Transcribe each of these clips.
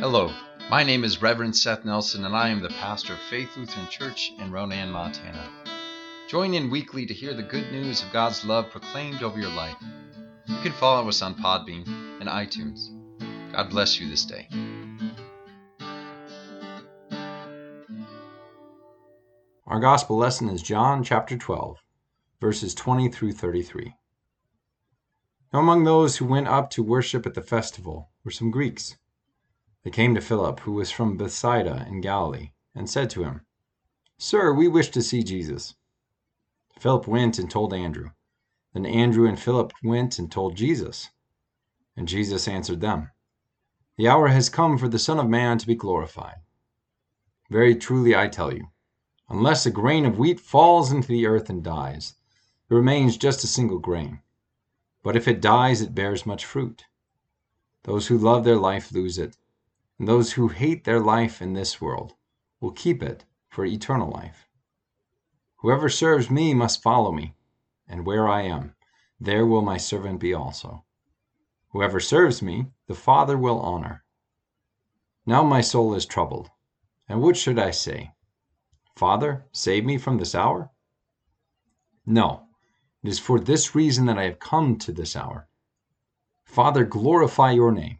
Hello, my name is Reverend Seth Nelson, and I am the pastor of Faith Lutheran Church in Ronan, Montana. Join in weekly to hear the good news of God's love proclaimed over your life. You can follow us on Podbean and iTunes. God bless you this day. Our gospel lesson is John chapter 12, verses 20 through 33. Now, among those who went up to worship at the festival were some Greeks. They came to Philip, who was from Bethsaida in Galilee, and said to him, Sir, we wish to see Jesus. Philip went and told Andrew. Then Andrew and Philip went and told Jesus. And Jesus answered them, The hour has come for the Son of Man to be glorified. Very truly I tell you, unless a grain of wheat falls into the earth and dies, it remains just a single grain. But if it dies, it bears much fruit. Those who love their life lose it those who hate their life in this world will keep it for eternal life. Whoever serves me must follow me, and where I am, there will my servant be also. Whoever serves me, the Father will honor. Now my soul is troubled, and what should I say? Father, save me from this hour? No, it is for this reason that I have come to this hour. Father, glorify your name.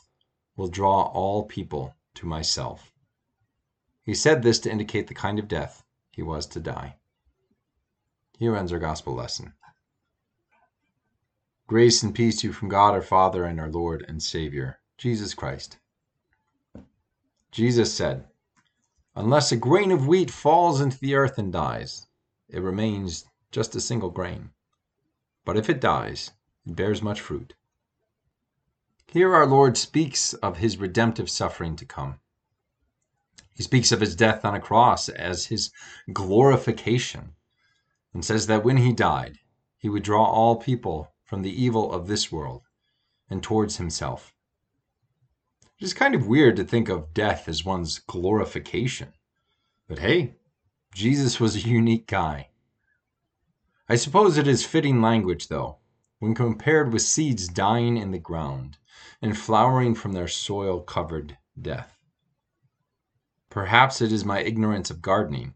will draw all people to myself. He said this to indicate the kind of death he was to die. Here ends our gospel lesson. Grace and peace to you from God our Father and our Lord and Savior, Jesus Christ. Jesus said, Unless a grain of wheat falls into the earth and dies, it remains just a single grain. But if it dies, it bears much fruit. Here our Lord speaks of his redemptive suffering to come. He speaks of his death on a cross as his glorification and says that when he died, he would draw all people from the evil of this world and towards himself. It is kind of weird to think of death as one's glorification. But hey, Jesus was a unique guy. I suppose it is fitting language, though, when compared with seeds dying in the ground and flowering from their soil covered death. Perhaps it is my ignorance of gardening,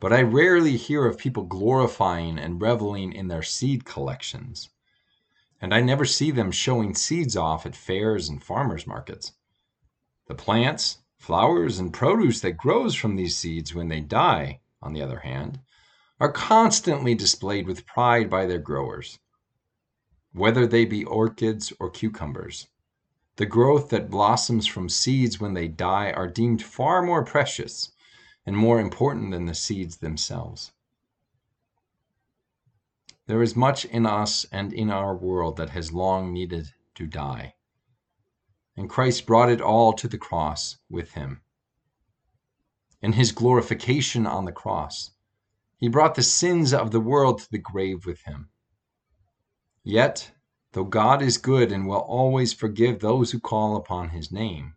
but I rarely hear of people glorifying and reveling in their seed collections. And I never see them showing seeds off at fairs and farmers markets. The plants, flowers, and produce that grows from these seeds when they die, on the other hand, are constantly displayed with pride by their growers whether they be orchids or cucumbers. The growth that blossoms from seeds when they die are deemed far more precious and more important than the seeds themselves. There is much in us and in our world that has long needed to die. And Christ brought it all to the cross with him. In his glorification on the cross, he brought the sins of the world to the grave with him. Yet, though God is good and will always forgive those who call upon his name,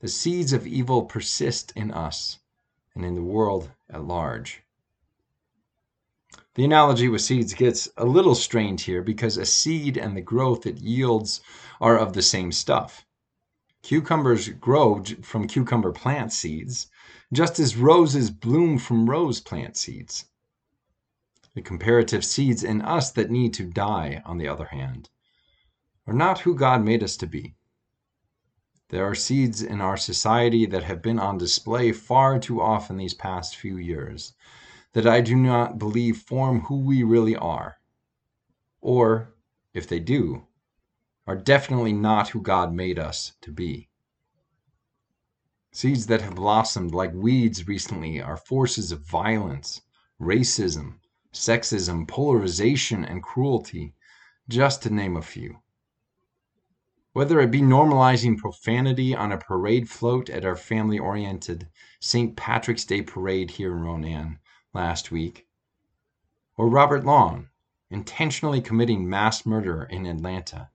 the seeds of evil persist in us and in the world at large. The analogy with seeds gets a little strained here because a seed and the growth it yields are of the same stuff. Cucumbers grow from cucumber plant seeds, just as roses bloom from rose plant seeds. The comparative seeds in us that need to die, on the other hand, are not who God made us to be. There are seeds in our society that have been on display far too often these past few years that I do not believe form who we really are. Or, if they do, are definitely not who God made us to be. Seeds that have blossomed like weeds recently are forces of violence, racism, sexism, polarization, and cruelty, just to name a few. whether it be normalizing profanity on a parade float at our family oriented St. Patrick's Day parade here in Ronan last week, or Robert Long intentionally committing mass murder in Atlanta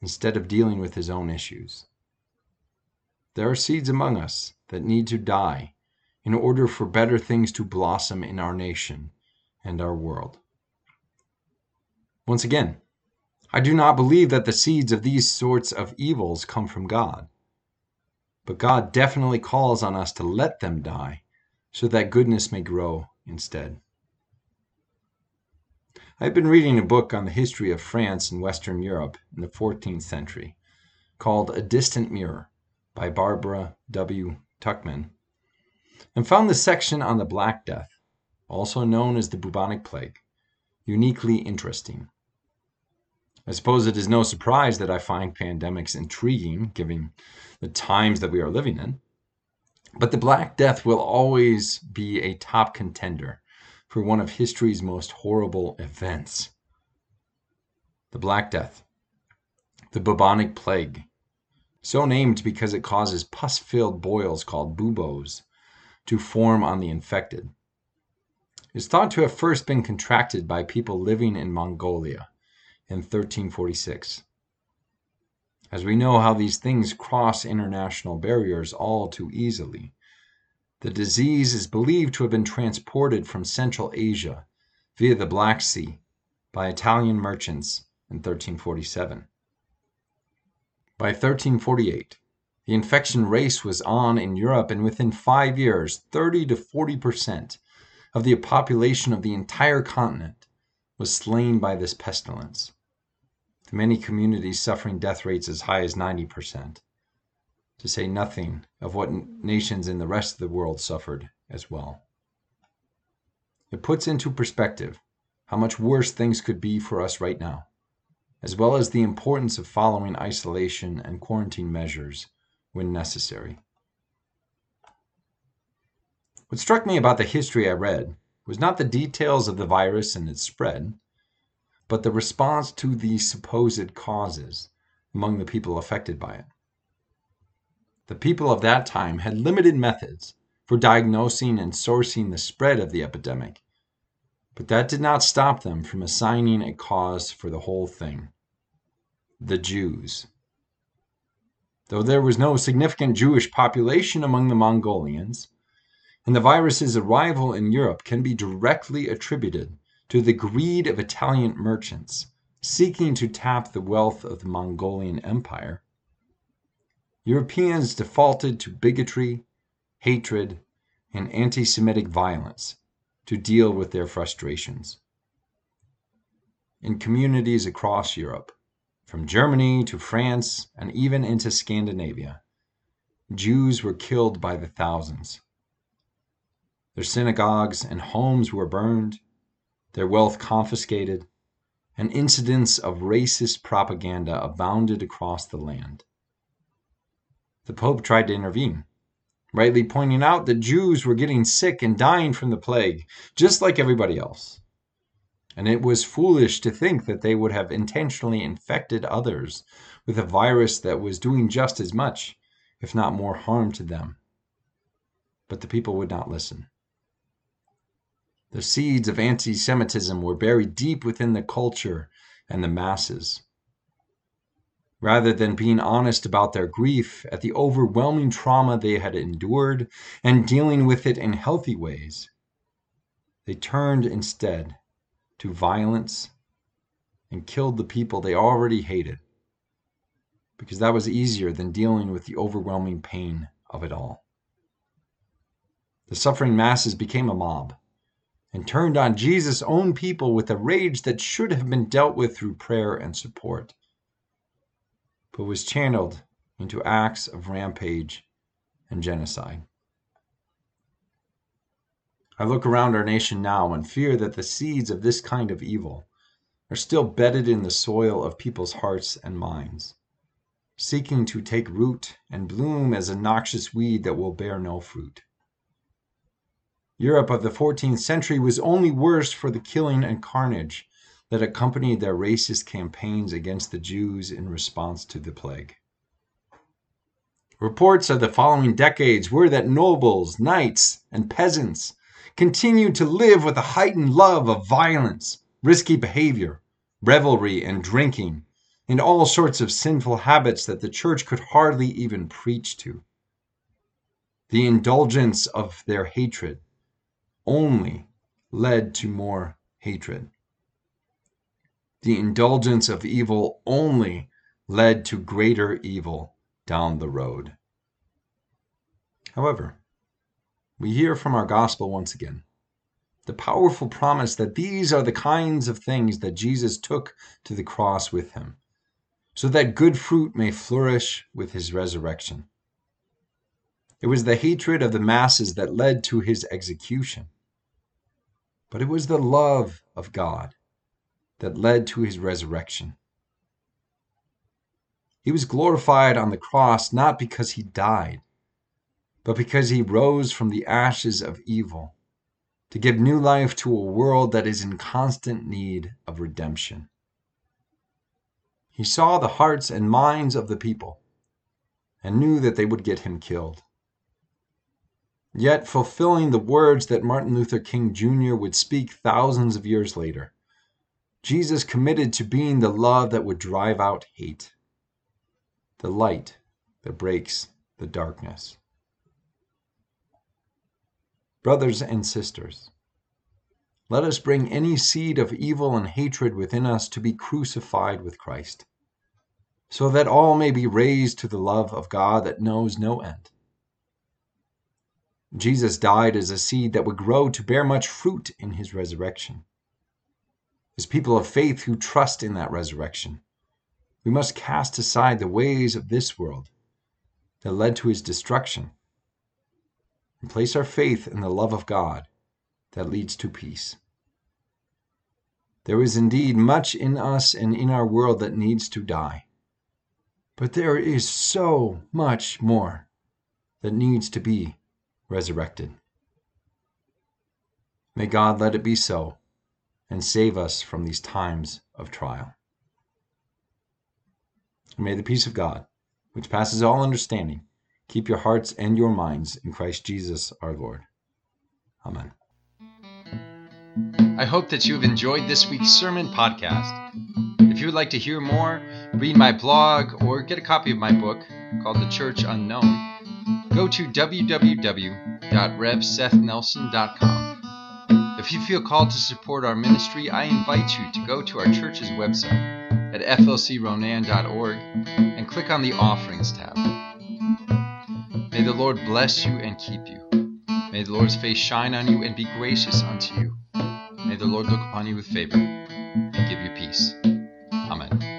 instead of dealing with his own issues. There are seeds among us that need to die in order for better things to blossom in our nation and our world. Once again, I do not believe that the seeds of these sorts of evils come from God. But God definitely calls on us to let them die so that goodness may grow instead. I've been reading a book on the history of France and Western Europe in the 14th century called A Distant Mirror by Barbara W. Tuchman and found the section on the Black Death, also known as the bubonic plague, uniquely interesting. I suppose it is no surprise that I find pandemics intriguing, given the times that we are living in. But the Black Death will always be a top contender for one of history's most horrible events. The Black Death, the bubonic plague, so named because it causes pus filled boils called buboes to form on the infected, is thought to have first been contracted by people living in Mongolia in 1346. As we know how these things cross international barriers all too easily, the disease is believed to have been transported from Central Asia via the Black Sea by Italian merchants in 1347. By 1348, the infection race was on in Europe, and within five years, 30 to 40 percent of the population of the entire continent was slain by this pestilence to many communities suffering death rates as high as 90%, to say nothing of what nations in the rest of the world suffered as well. It puts into perspective how much worse things could be for us right now, as well as the importance of following isolation and quarantine measures when necessary. What struck me about the history I read was not the details of the virus and its spread, but the response to the supposed causes among the people affected by it. The people of that time had limited methods for diagnosing and sourcing the spread of the epidemic, but that did not stop them from assigning a cause for the whole thing the Jews. Though there was no significant Jewish population among the Mongolians, and the virus's arrival in Europe can be directly attributed to the greed of Italian merchants seeking to tap the wealth of the Mongolian Empire, Europeans defaulted to bigotry, hatred, and anti Semitic violence to deal with their frustrations. In communities across Europe, from Germany to France and even into Scandinavia, Jews were killed by the thousands. Their synagogues and homes were burned, their wealth confiscated, and incidents of racist propaganda abounded across the land. The Pope tried to intervene, rightly pointing out that Jews were getting sick and dying from the plague, just like everybody else. And it was foolish to think that they would have intentionally infected others with a virus that was doing just as much, if not more harm to them. But the people would not listen. The seeds of anti Semitism were buried deep within the culture and the masses. Rather than being honest about their grief at the overwhelming trauma they had endured and dealing with it in healthy ways, they turned instead to violence and killed the people they already hated because that was easier than dealing with the overwhelming pain of it all. The suffering masses became a mob and turned on Jesus' own people with a rage that should have been dealt with through prayer and support, but was channeled into acts of rampage and genocide. I look around our nation now and fear that the seeds of this kind of evil are still bedded in the soil of people's hearts and minds, seeking to take root and bloom as a noxious weed that will bear no fruit. Europe of the 14th century was only worse for the killing and carnage that accompanied their racist campaigns against the Jews in response to the plague. Reports of the following decades were that nobles, knights, and peasants continued to live with a heightened love of violence, risky behavior, revelry, and drinking, and all sorts of sinful habits that the church could hardly even preach to. The indulgence of their hatred only led to more hatred. The indulgence of evil only led to greater evil down the road. However, we hear from our gospel once again the powerful promise that these are the kinds of things that Jesus took to the cross with him, so that good fruit may flourish with his resurrection. It was the hatred of the masses that led to his execution, but it was the love of God that led to his resurrection. He was glorified on the cross not because he died, but because he rose from the ashes of evil to give new life to a world that is in constant need of redemption. He saw the hearts and minds of the people and knew that they would get him killed. Yet, fulfilling the words that Martin Luther King Jr. would speak thousands of years later, Jesus committed to being the love that would drive out hate, the light that breaks the darkness. Brothers and sisters, let us bring any seed of evil and hatred within us to be crucified with Christ, so that all may be raised to the love of God that knows no end. Jesus died as a seed that would grow to bear much fruit in his resurrection. As people of faith who trust in that resurrection, we must cast aside the ways of this world that led to his destruction and place our faith in the love of God that leads to peace. There is indeed much in us and in our world that needs to die, but there is so much more that needs to be resurrected. May God let it be so and save us from these times of trial. And may the peace of God, which passes all understanding, Keep your hearts and your minds in Christ Jesus our Lord. Amen. I hope that you have enjoyed this week's sermon podcast. If you would like to hear more, read my blog, or get a copy of my book called The Church Unknown, go to www.revsethnelson.com. If you feel called to support our ministry, I invite you to go to our church's website at flcronan.org and click on the Offerings tab. May the Lord bless you and keep you. May the Lord's face shine on you and be gracious unto you. May the Lord look upon you with favor and give you peace. Amen.